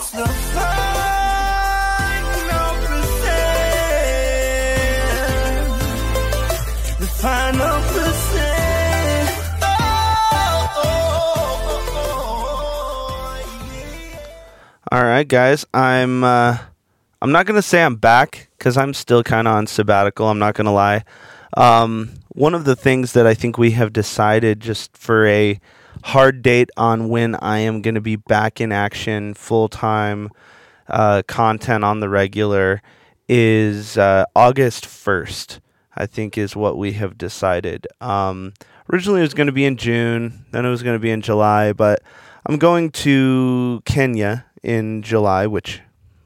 It's the final percent. The final percent. Oh, oh, oh, oh. All right, guys. I'm uh, I'm not gonna say I'm back because I'm still kind of on sabbatical. I'm not gonna lie. Um, one of the things that I think we have decided just for a hard date on when I am going to be back in action full time uh, content on the regular is uh, August 1st, I think is what we have decided. Um, originally, it was going to be in June, then it was going to be in July, but I'm going to Kenya in July, which,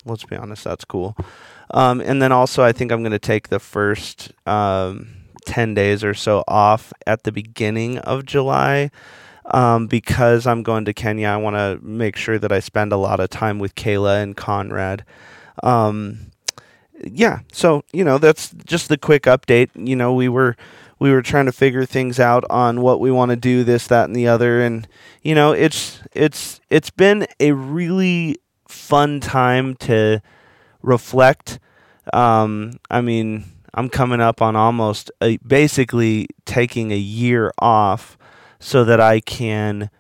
let's be honest, that's cool. Um, and then also, I think I'm going to take the first um, 10 days or so off at the beginning of July um, because I'm going to Kenya. I want to make sure that I spend a lot of time with Kayla and Conrad. Um, yeah, so you know that's just the quick update. You know, we were we were trying to figure things out on what we want to do, this, that, and the other, and you know, it's it's it's been a really fun time to reflect. Um, I mean, I'm coming up on almost a, basically taking a year off so that I can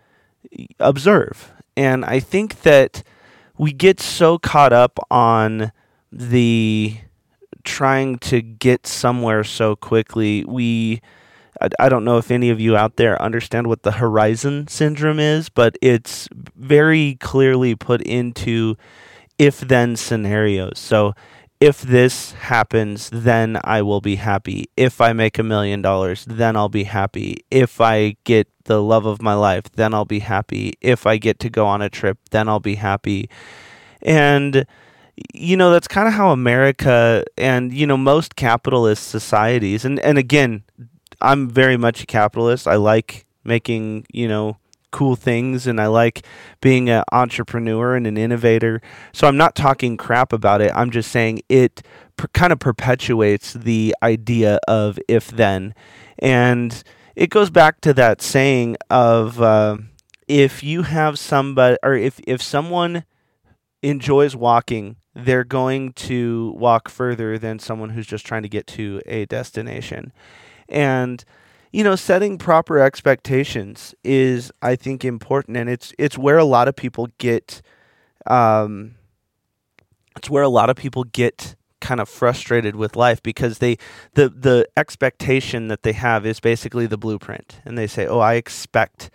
observe. And I think that we get so caught up on the trying to get somewhere so quickly. We I, don't know if any of you out there understand what the horizon syndrome is, but it's very clearly put into if then scenarios. So if this happens, then I will be happy. If I make a million dollars, then I'll be happy. If I get the love of my life, then I'll be happy. If I get to go on a trip, then I'll be happy. And you know, that's kind of how America and you know most capitalist societies and and again, I'm very much a capitalist. I like making, you know, cool things and I like being an entrepreneur and an innovator. So I'm not talking crap about it. I'm just saying it per- kind of perpetuates the idea of if then. And it goes back to that saying of uh, if you have somebody or if, if someone enjoys walking, they're going to walk further than someone who's just trying to get to a destination. And you know, setting proper expectations is, I think, important, and it's it's where a lot of people get, um, it's where a lot of people get kind of frustrated with life because they the the expectation that they have is basically the blueprint, and they say, "Oh, I expect."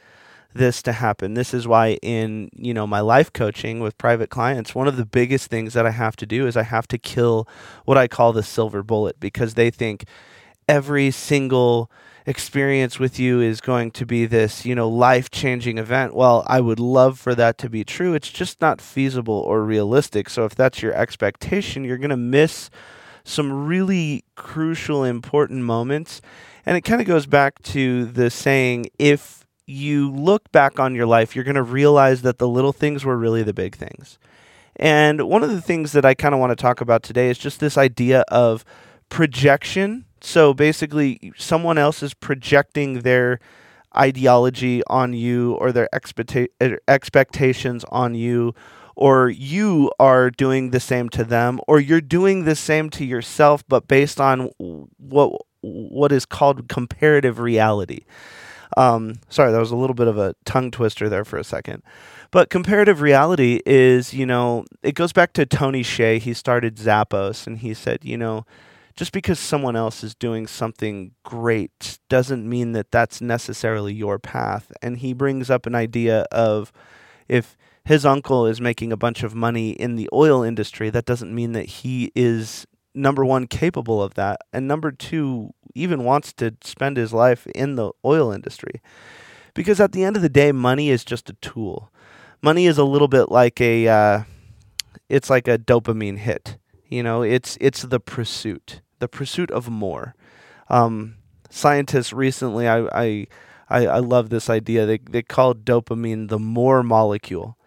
this to happen. This is why in, you know, my life coaching with private clients, one of the biggest things that I have to do is I have to kill what I call the silver bullet because they think every single experience with you is going to be this, you know, life changing event. Well, I would love for that to be true. It's just not feasible or realistic. So if that's your expectation, you're going to miss some really crucial, important moments. And it kind of goes back to the saying if you look back on your life, you're going to realize that the little things were really the big things. And one of the things that I kind of want to talk about today is just this idea of projection so basically, someone else is projecting their ideology on you or their expecta- er, expectations on you, or you are doing the same to them, or you're doing the same to yourself, but based on what what is called comparative reality. Um, sorry, that was a little bit of a tongue twister there for a second. But comparative reality is, you know, it goes back to Tony Hsieh. He started Zappos, and he said, you know, just because someone else is doing something great doesn't mean that that's necessarily your path. And he brings up an idea of if his uncle is making a bunch of money in the oil industry, that doesn't mean that he is number one capable of that and number two even wants to spend his life in the oil industry. Because at the end of the day money is just a tool. Money is a little bit like a uh, it's like a dopamine hit. You know it's it's the pursuit the pursuit of more. Um, scientists recently, I, I, I, I love this idea. They, they call dopamine the more molecule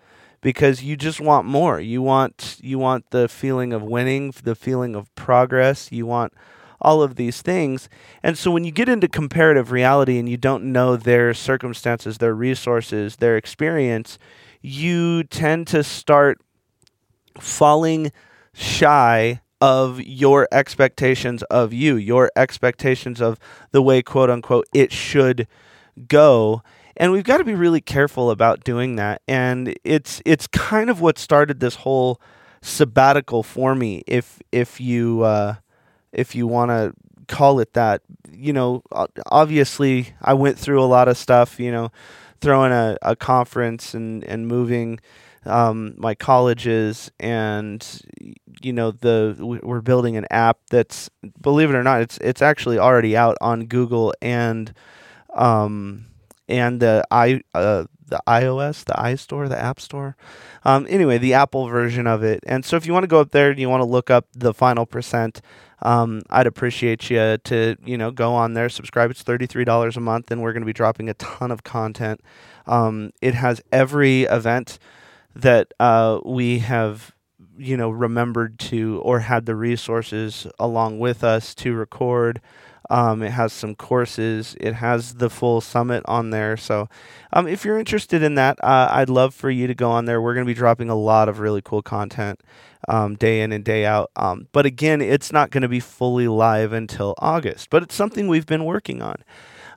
because you just want more. You want you want the feeling of winning, the feeling of progress. You want all of these things. And so when you get into comparative reality and you don't know their circumstances, their resources, their experience, you tend to start falling shy of your expectations of you, your expectations of the way, quote unquote, it should go. And we've got to be really careful about doing that. And it's it's kind of what started this whole sabbatical for me. If if you uh, if you want to call it that, you know, obviously I went through a lot of stuff. You know, throwing a, a conference and and moving um, my colleges and you know the we're building an app that's believe it or not it's it's actually already out on Google and um, and the i uh, the iOS the iStore the App Store. Um, anyway the Apple version of it. And so if you want to go up there and you want to look up the final percent um, I'd appreciate you to you know go on there subscribe. It's $33 a month and we're going to be dropping a ton of content. Um, it has every event that uh, we have you know remembered to or had the resources along with us to record. Um, it has some courses. It has the full summit on there. So um, if you're interested in that uh, i'd love for you to go on there. We're going to be dropping a lot of really cool content um, day in and day out. Um, but again it's not going to be fully live until august but it's something we've been working on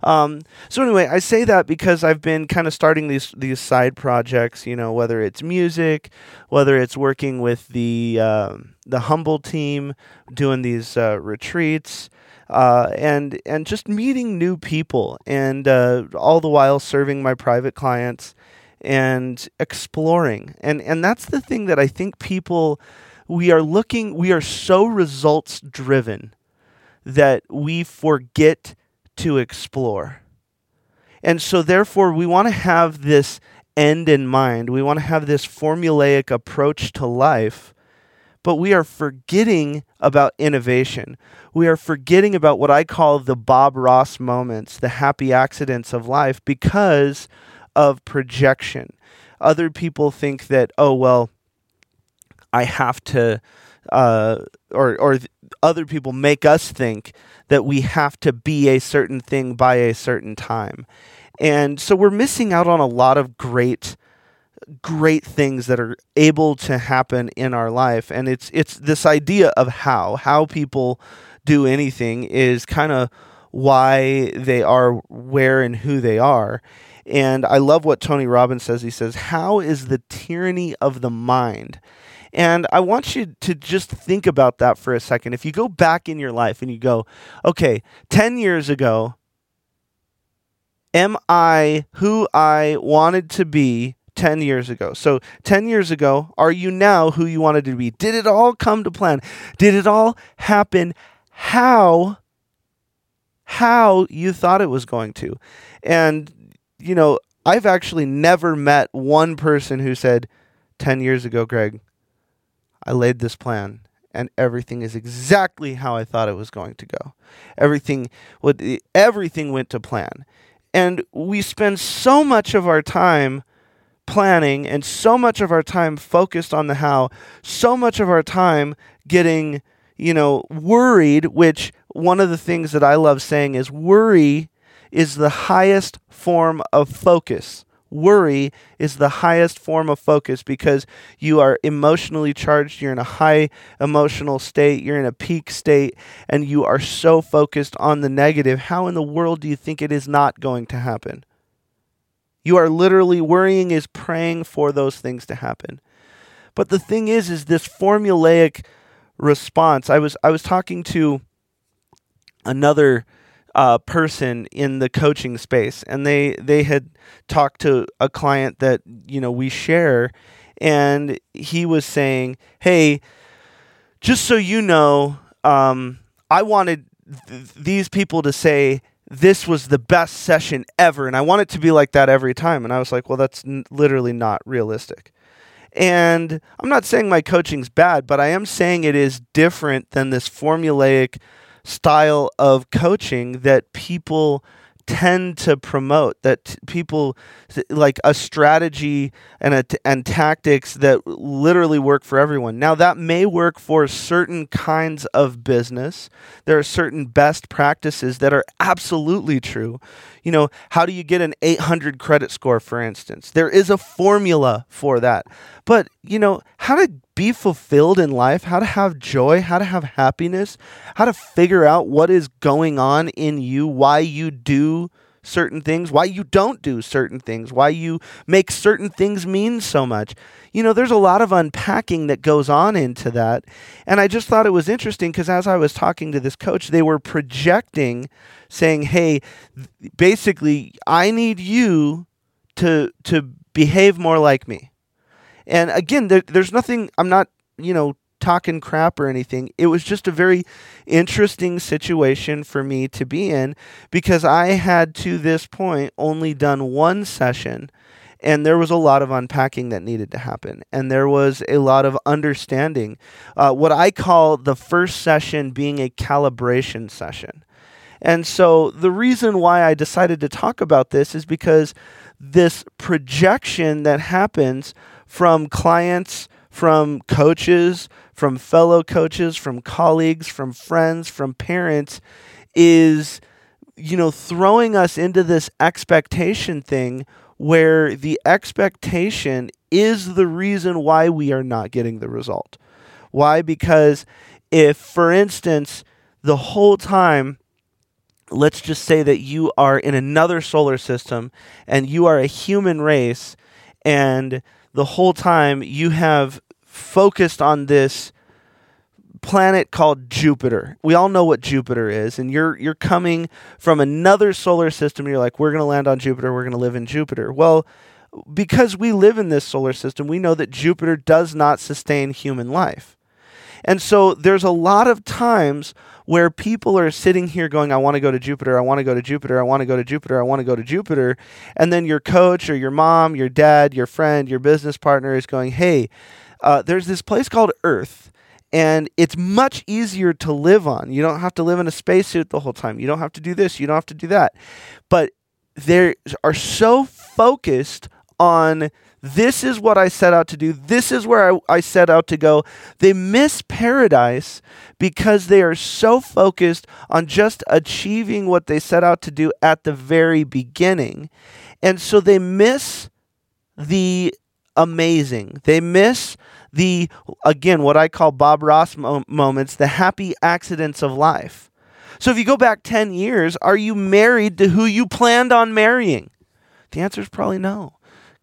um, so anyway, I say that because I've been kind of starting these these side projects. You know, whether it's music, whether it's working with the uh, the humble team, doing these uh, retreats. Uh, and and just meeting new people, and uh, all the while serving my private clients and exploring, and and that's the thing that I think people we are looking we are so results driven that we forget to explore. And so, therefore, we want to have this end in mind. We want to have this formulaic approach to life, but we are forgetting about innovation. We are forgetting about what I call the Bob Ross moments, the happy accidents of life, because of projection. Other people think that, oh, well, I have to, uh, or, or other people make us think that we have to be a certain thing by a certain time. And so we're missing out on a lot of great great things that are able to happen in our life. And it's it's this idea of how how people do anything is kind of why they are where and who they are. And I love what Tony Robbins says. He says how is the tyranny of the mind and I want you to just think about that for a second. If you go back in your life and you go, okay, 10 years ago, am I who I wanted to be 10 years ago? So, 10 years ago, are you now who you wanted to be? Did it all come to plan? Did it all happen how how you thought it was going to? And you know, I've actually never met one person who said 10 years ago, Greg, I laid this plan and everything is exactly how I thought it was going to go. Everything would everything went to plan. And we spend so much of our time planning and so much of our time focused on the how, so much of our time getting, you know, worried, which one of the things that I love saying is worry is the highest form of focus worry is the highest form of focus because you are emotionally charged, you're in a high emotional state, you're in a peak state, and you are so focused on the negative. How in the world do you think it is not going to happen? You are literally worrying is praying for those things to happen. But the thing is is this formulaic response. I was I was talking to another uh, person in the coaching space, and they they had talked to a client that you know we share, and he was saying, "Hey, just so you know, um, I wanted th- these people to say." This was the best session ever, and I want it to be like that every time. And I was like, well, that's n- literally not realistic. And I'm not saying my coaching's bad, but I am saying it is different than this formulaic style of coaching that people tend to promote that t- people like a strategy and a t- and tactics that literally work for everyone. Now that may work for certain kinds of business. There are certain best practices that are absolutely true. You know, how do you get an 800 credit score for instance? There is a formula for that. But you know, how to be fulfilled in life, how to have joy, how to have happiness, how to figure out what is going on in you, why you do certain things, why you don't do certain things, why you make certain things mean so much. You know, there's a lot of unpacking that goes on into that. And I just thought it was interesting because as I was talking to this coach, they were projecting saying, "Hey, basically, I need you to to behave more like me." And again, there, there's nothing I'm not, you know, talking crap or anything. It was just a very interesting situation for me to be in because I had to this point only done one session and there was a lot of unpacking that needed to happen and there was a lot of understanding uh, what i call the first session being a calibration session and so the reason why i decided to talk about this is because this projection that happens from clients from coaches from fellow coaches, from colleagues, from friends, from parents is you know throwing us into this expectation thing where the expectation is the reason why we are not getting the result. Why? Because if for instance the whole time let's just say that you are in another solar system and you are a human race and the whole time you have focused on this planet called Jupiter. We all know what Jupiter is, and you're you're coming from another solar system. You're like, we're going to land on Jupiter. We're going to live in Jupiter. Well, because we live in this solar system, we know that Jupiter does not sustain human life. And so there's a lot of times where people are sitting here going, I want to go to Jupiter, I want to go to Jupiter, I want to go to Jupiter, I want to go to Jupiter. And then your coach or your mom, your dad, your friend, your business partner is going, Hey, uh, there's this place called Earth, and it's much easier to live on. You don't have to live in a spacesuit the whole time. You don't have to do this. You don't have to do that. But they are so focused on this is what I set out to do. This is where I, I, set out to go. They miss paradise because they are so focused on just achieving what they set out to do at the very beginning. And so they miss the amazing. They miss the, again, what I call Bob Ross mo- moments, the happy accidents of life. So if you go back 10 years, are you married to who you planned on marrying? The answer is probably no,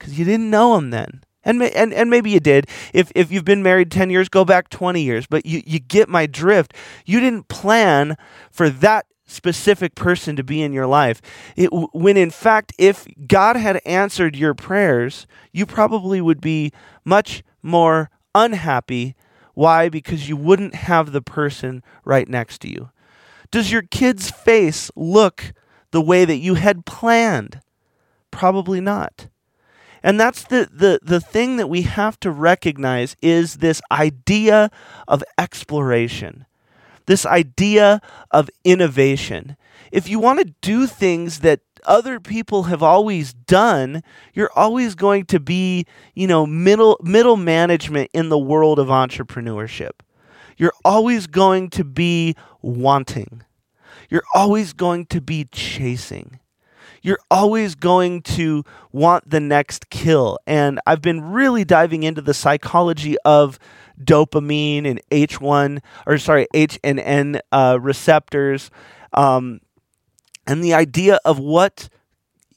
because you didn't know him then. And, and, and maybe you did. If, if you've been married 10 years, go back 20 years. But you, you get my drift. You didn't plan for that specific person to be in your life. It, when in fact, if God had answered your prayers, you probably would be much more unhappy. Why? Because you wouldn't have the person right next to you. Does your kid's face look the way that you had planned? Probably not. And that's the, the, the thing that we have to recognize is this idea of exploration this idea of innovation. If you want to do things that other people have always done, you're always going to be, you know, middle middle management in the world of entrepreneurship. You're always going to be wanting. You're always going to be chasing. You're always going to want the next kill. And I've been really diving into the psychology of dopamine and H1 or sorry H and N uh, receptors, um, and the idea of what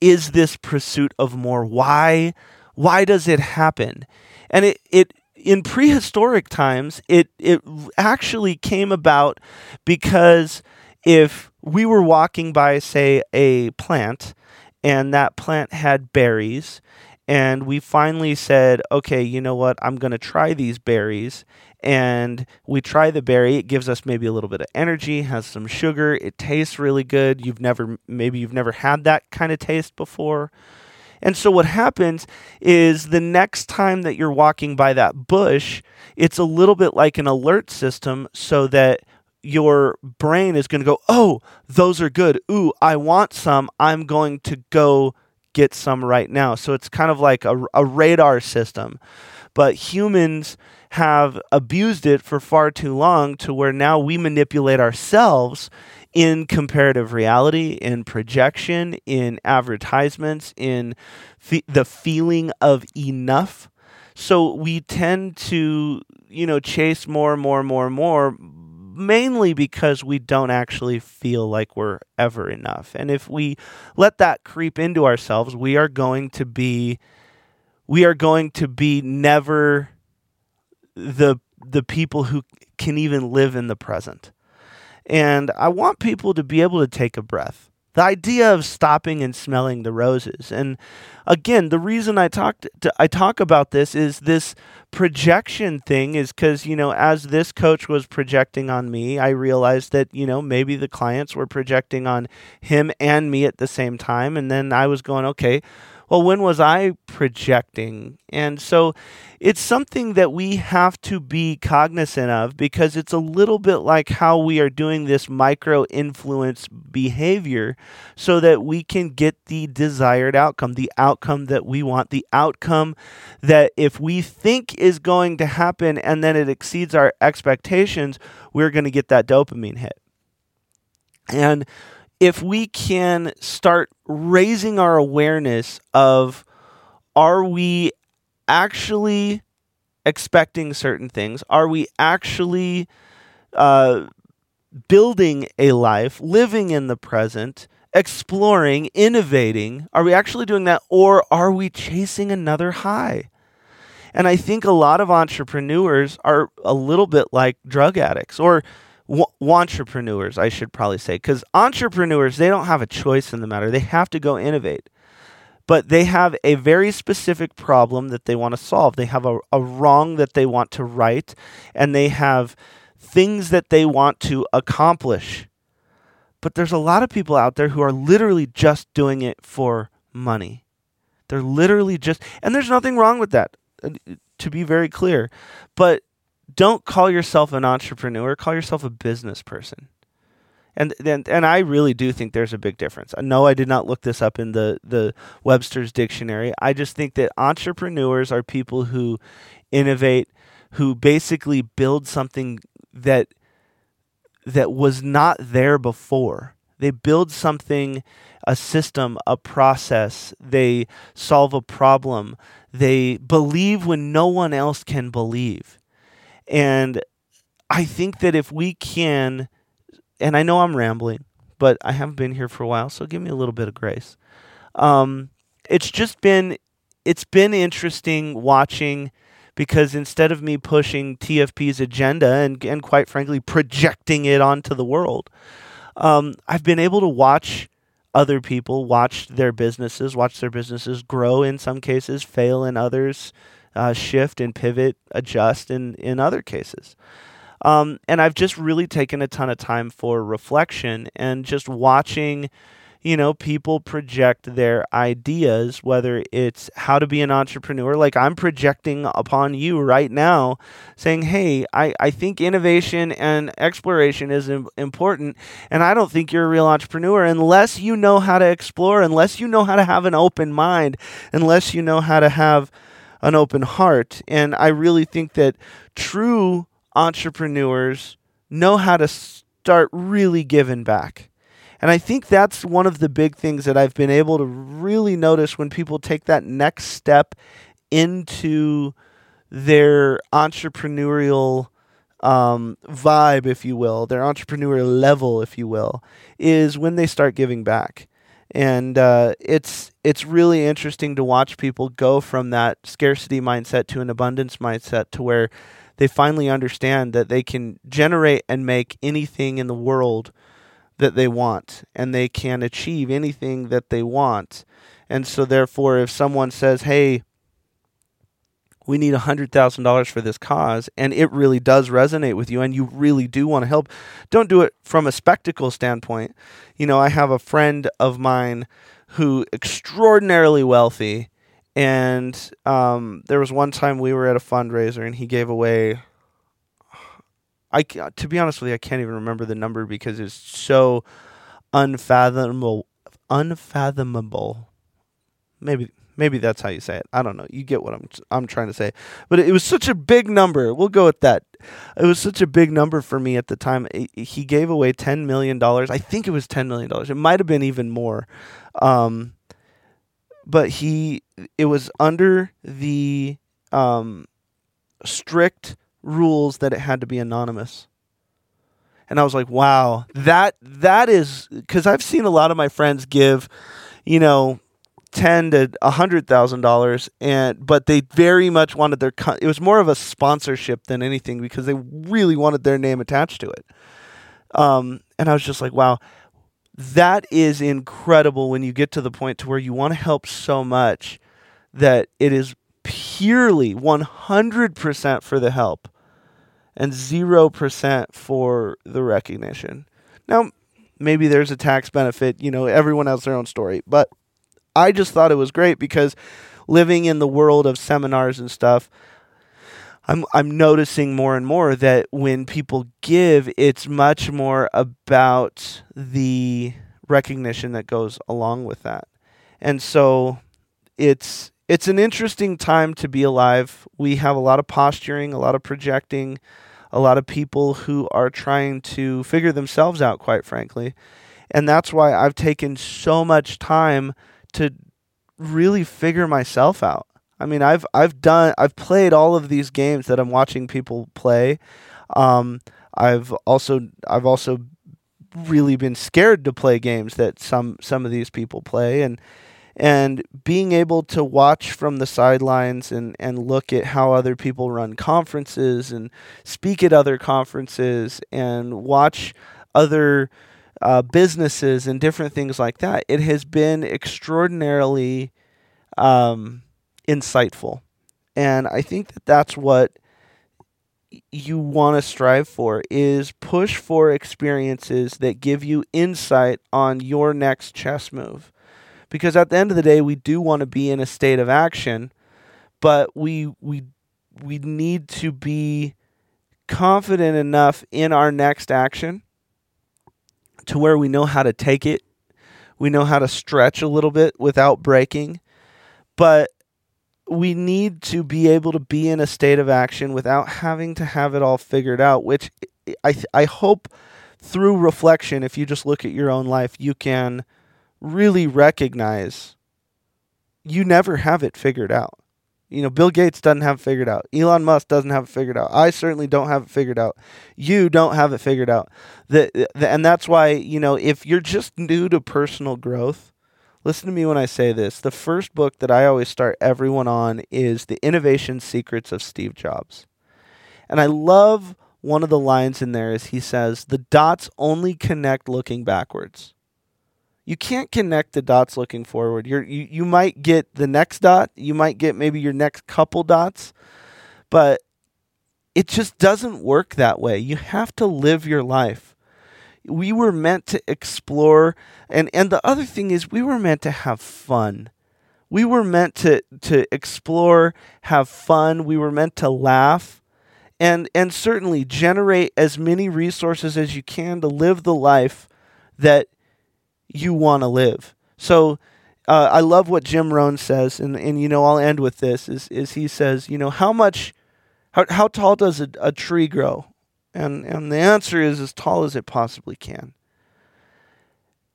is this pursuit of more? Why why does it happen? And it it in prehistoric times it it actually came about because if we were walking by say a plant and that plant had berries and we finally said, okay, you know what? I'm going to try these berries. And we try the berry. It gives us maybe a little bit of energy, has some sugar. It tastes really good. You've never, maybe you've never had that kind of taste before. And so what happens is the next time that you're walking by that bush, it's a little bit like an alert system so that your brain is going to go, oh, those are good. Ooh, I want some. I'm going to go get some right now. So it's kind of like a, a radar system. But humans have abused it for far too long to where now we manipulate ourselves in comparative reality, in projection, in advertisements, in the feeling of enough. so we tend to you know chase more and more and more and more mainly because we don't actually feel like we're ever enough. And if we let that creep into ourselves we are going to be we are going to be never the the people who can even live in the present. And i want people to be able to take a breath the idea of stopping and smelling the roses. And again, the reason I talked to, I talk about this is this projection thing is cuz you know, as this coach was projecting on me, I realized that, you know, maybe the clients were projecting on him and me at the same time and then I was going, okay, well, when was I projecting? And so it's something that we have to be cognizant of because it's a little bit like how we are doing this micro influence behavior so that we can get the desired outcome, the outcome that we want, the outcome that if we think is going to happen and then it exceeds our expectations, we're going to get that dopamine hit. And if we can start raising our awareness of are we actually expecting certain things? Are we actually uh, building a life, living in the present, exploring, innovating? Are we actually doing that, or are we chasing another high? And I think a lot of entrepreneurs are a little bit like drug addicts, or entrepreneurs, I should probably say, because entrepreneurs, they don't have a choice in the matter. They have to go innovate. But they have a very specific problem that they want to solve. They have a, a wrong that they want to right, and they have things that they want to accomplish. But there's a lot of people out there who are literally just doing it for money. They're literally just, and there's nothing wrong with that, uh, to be very clear. But don't call yourself an entrepreneur, call yourself a business person. And, and and I really do think there's a big difference. Uh, no, I did not look this up in the, the Webster's dictionary. I just think that entrepreneurs are people who innovate, who basically build something that that was not there before. They build something, a system, a process. They solve a problem. They believe when no one else can believe. And I think that if we can, and I know I'm rambling, but I haven't been here for a while, so give me a little bit of grace. Um, it's just been it's been interesting watching because instead of me pushing TFP's agenda and and quite frankly projecting it onto the world, um, I've been able to watch other people watch their businesses, watch their businesses grow in some cases, fail in others, uh, shift and pivot, adjust in, in other cases. Um, and I've just really taken a ton of time for reflection and just watching, you know, people project their ideas, whether it's how to be an entrepreneur, like I'm projecting upon you right now, saying, hey, I, I think innovation and exploration is Im- important. And I don't think you're a real entrepreneur unless you know how to explore, unless you know how to have an open mind, unless you know how to have an open heart. And I really think that true entrepreneurs know how to start really giving back. And I think that's one of the big things that I've been able to really notice when people take that next step into their entrepreneurial um, vibe, if you will, their entrepreneurial level, if you will, is when they start giving back and uh, it's it's really interesting to watch people go from that scarcity mindset to an abundance mindset to where they finally understand that they can generate and make anything in the world that they want and they can achieve anything that they want. And so therefore if someone says hey we need $100,000 for this cause and it really does resonate with you and you really do want to help, don't do it from a spectacle standpoint. You know, I have a friend of mine who extraordinarily wealthy and um, there was one time we were at a fundraiser and he gave away I to be honest with you I can't even remember the number because it's so unfathomable unfathomable maybe Maybe that's how you say it. I don't know. You get what I'm I'm trying to say. But it was such a big number. We'll go with that. It was such a big number for me at the time. He gave away 10 million dollars. I think it was 10 million dollars. It might have been even more. Um, but he it was under the um, strict rules that it had to be anonymous. And I was like, wow, that that is because I've seen a lot of my friends give, you know, ten to a hundred thousand dollars, and but they very much wanted their. It was more of a sponsorship than anything because they really wanted their name attached to it. Um, and I was just like, wow, that is incredible when you get to the point to where you want to help so much that it is purely 100% for the help and 0% for the recognition. Now, maybe there's a tax benefit, you know, everyone has their own story, but I just thought it was great because living in the world of seminars and stuff, I'm I'm noticing more and more that when people give, it's much more about the recognition that goes along with that. And so it's it's an interesting time to be alive. We have a lot of posturing, a lot of projecting, a lot of people who are trying to figure themselves out, quite frankly. And that's why I've taken so much time to really figure myself out. I mean, I've I've done I've played all of these games that I'm watching people play. Um, I've also I've also really been scared to play games that some some of these people play and and being able to watch from the sidelines and, and look at how other people run conferences and speak at other conferences and watch other uh, businesses and different things like that, it has been extraordinarily um, insightful. And I think that that's what you want to strive for is push for experiences that give you insight on your next chess move because at the end of the day we do want to be in a state of action but we we we need to be confident enough in our next action to where we know how to take it. We know how to stretch a little bit without breaking. But we need to be able to be in a state of action without having to have it all figured out which i th- i hope through reflection if you just look at your own life you can really recognize. You never have it figured out. You know, Bill Gates doesn't have it figured out. Elon Musk doesn't have it figured out. I certainly don't have it figured out. You don't have it figured out. The, the, and that's why, you know, if you're just new to personal growth, listen to me when I say this. The first book that I always start everyone on is The Innovation Secrets of Steve Jobs. And I love one of the lines in there is he says, "The dots only connect looking backwards." You can't connect the dots looking forward. You're, you you might get the next dot, you might get maybe your next couple dots, but it just doesn't work that way. You have to live your life. We were meant to explore and and the other thing is we were meant to have fun. We were meant to to explore, have fun, we were meant to laugh and and certainly generate as many resources as you can to live the life that you want to live. So uh, I love what Jim Rohn says, and, and you know I'll end with this is is he says you know how much how how tall does a, a tree grow, and and the answer is as tall as it possibly can.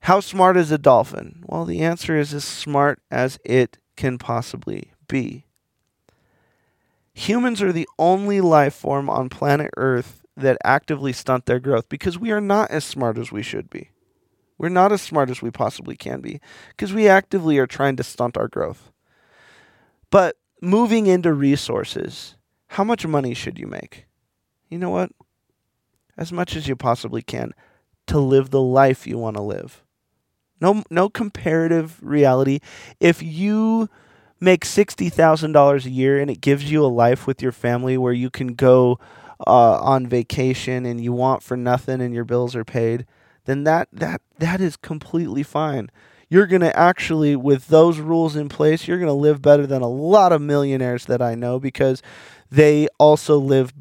How smart is a dolphin? Well, the answer is as smart as it can possibly be. Humans are the only life form on planet Earth that actively stunt their growth because we are not as smart as we should be. We're not as smart as we possibly can be because we actively are trying to stunt our growth. But moving into resources, how much money should you make? You know what? As much as you possibly can to live the life you want to live. No no comparative reality. If you make $60,000 a year and it gives you a life with your family where you can go uh, on vacation and you want for nothing and your bills are paid, then that that that is completely fine. You're going to actually with those rules in place, you're going to live better than a lot of millionaires that I know because they also live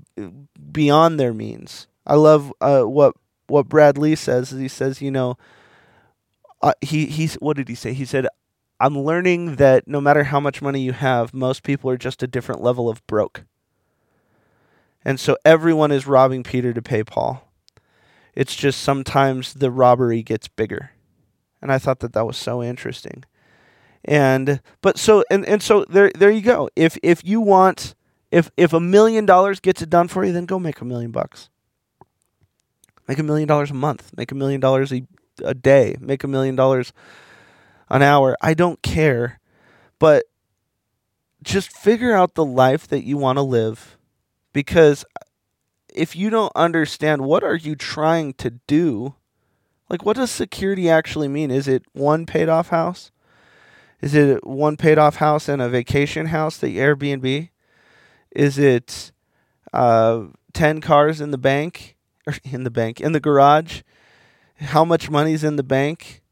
beyond their means. I love uh, what what Brad Lea says. He says, you know, uh, he he's what did he say? He said, "I'm learning that no matter how much money you have, most people are just a different level of broke." And so everyone is robbing Peter to pay Paul. It's just sometimes the robbery gets bigger. And I thought that that was so interesting. And but so and, and so there there you go. If if you want If if a million dollars gets it done for you, then go make a million bucks. Make a million dollars a month. Make a million dollars a a day. Make a million dollars an hour. I don't care. But just figure out the life that you want to live because if you don't understand what are you trying to do? Like what does security actually mean? Is it one paid off house? Is it one paid off house and a vacation house the airbnb? Is it uh, 10 cars in the bank or in the bank in the garage? How much money's in the bank?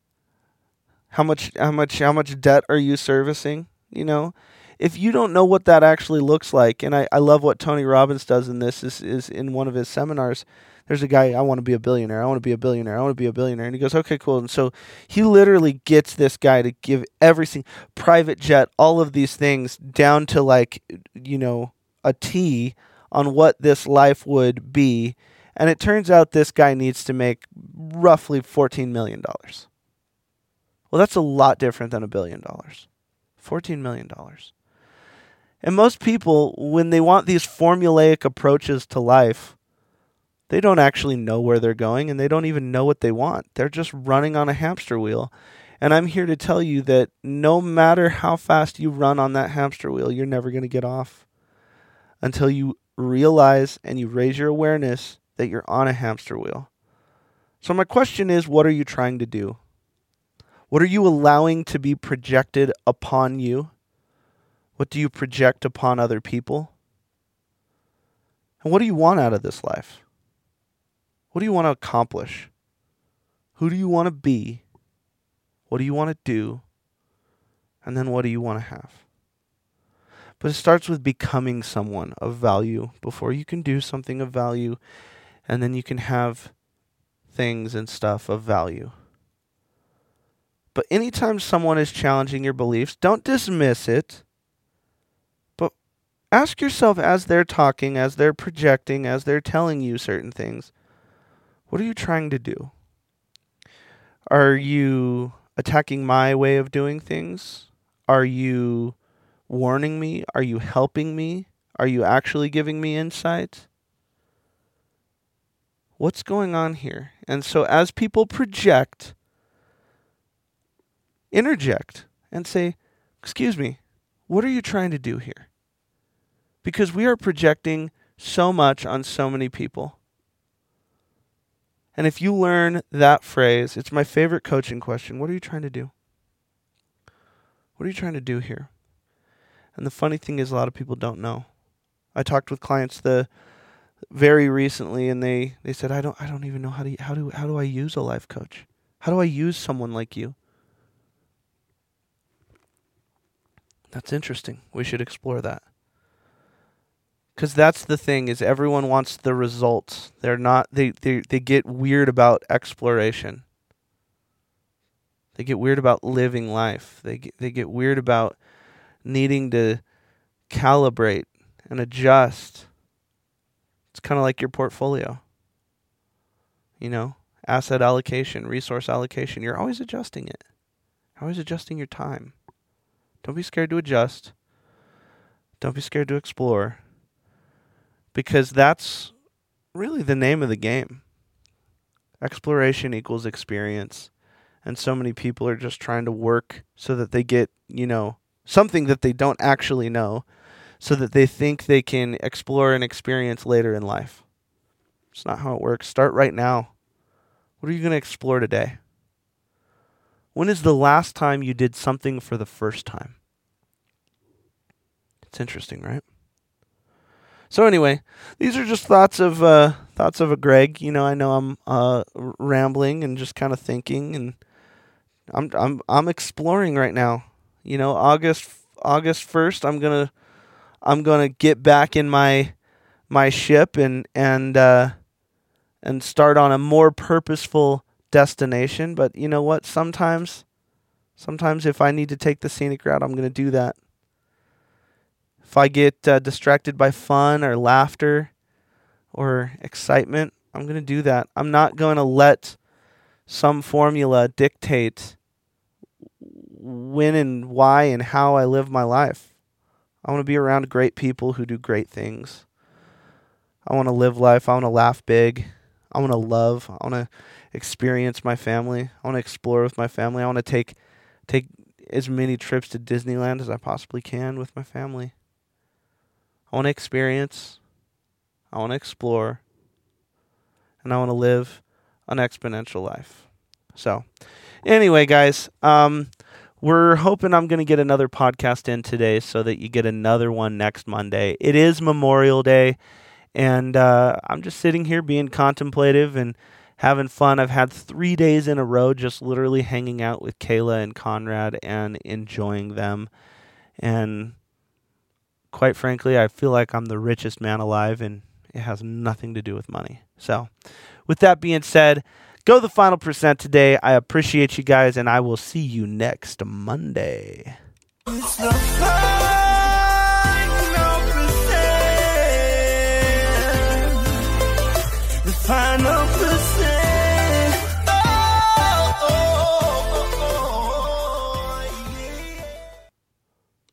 How much how much how much debt are you servicing you know if you don't know what that actually looks like, and I, I love what Tony Robbins does in this is, is in one of his seminars. There's a guy, I want to be a billionaire. I want to be a billionaire. I want to be a billionaire. And he goes, okay, cool. And so he literally gets this guy to give everything, private jet, all of these things down to like, you know, a T on what this life would be. And it turns out this guy needs to make roughly $14 million. Well, that's a lot different than a billion dollars. $14 million. And most people, when they want these formulaic approaches to life, they don't actually know where they're going and they don't even know what they want. They're just running on a hamster wheel. And I'm here to tell you that no matter how fast you run on that hamster wheel, you're never going to get off until you realize and you raise your awareness that you're on a hamster wheel. So, my question is what are you trying to do? What are you allowing to be projected upon you? What do you project upon other people? And what do you want out of this life? What do you want to accomplish? Who do you want to be? What do you want to do? And then what do you want to have? But it starts with becoming someone of value before you can do something of value, and then you can have things and stuff of value. But anytime someone is challenging your beliefs, don't dismiss it ask yourself as they're talking, as they're projecting, as they're telling you certain things, what are you trying to do? Are you attacking my way of doing things? Are you warning me? Are you helping me? Are you actually giving me insight? What's going on here? And so, as people project, interject and say, Excuse me, what are you trying to do here? Because we are projecting so much on so many people. And if you learn that phrase, it's my favorite coaching question. What are you trying to do? What are you trying to do here? And the funny thing is a lot of people don't know. I talked with clients the very recently and they, they said I don't I don't even know how to how do how do I use a life coach? How do I use someone like you? That's interesting. We should explore that because that's the thing is everyone wants the results. They're not they, they they get weird about exploration. They get weird about living life. They get, they get weird about needing to calibrate and adjust. It's kind of like your portfolio. You know? Asset allocation resource allocation you're always adjusting it. Always adjusting your time. Don't be scared to adjust. Don't be scared to explore because that's really the name of the game. Exploration equals experience. And so many people are just trying to work so that they get, you know, something that they don't actually know, so that they think they can explore and experience later in life. It's not how it works. Start right now. What are you going to explore today? When is the last time you did something for the first time? It's interesting, right? So anyway, these are just thoughts of uh, thoughts of a Greg. You know, I know I'm uh, rambling and just kind of thinking, and I'm I'm I'm exploring right now. You know, August August first, I'm gonna I'm gonna get back in my my ship and and uh, and start on a more purposeful destination. But you know what? Sometimes, sometimes if I need to take the scenic route, I'm gonna do that. If I get uh, distracted by fun or laughter or excitement, I'm going to do that. I'm not going to let some formula dictate when and why and how I live my life. I want to be around great people who do great things. I want to live life. I want to laugh big. I want to love. I want to experience my family. I want to explore with my family. I want to take take as many trips to Disneyland as I possibly can with my family. I want to experience. I want to explore. And I want to live an exponential life. So, anyway, guys, um, we're hoping I'm going to get another podcast in today so that you get another one next Monday. It is Memorial Day, and uh, I'm just sitting here being contemplative and having fun. I've had three days in a row just literally hanging out with Kayla and Conrad and enjoying them. And quite frankly, I feel like I'm the richest man alive, and it has nothing to do with money. So, with that being said, go the final percent today. I appreciate you guys, and I will see you next Monday. Final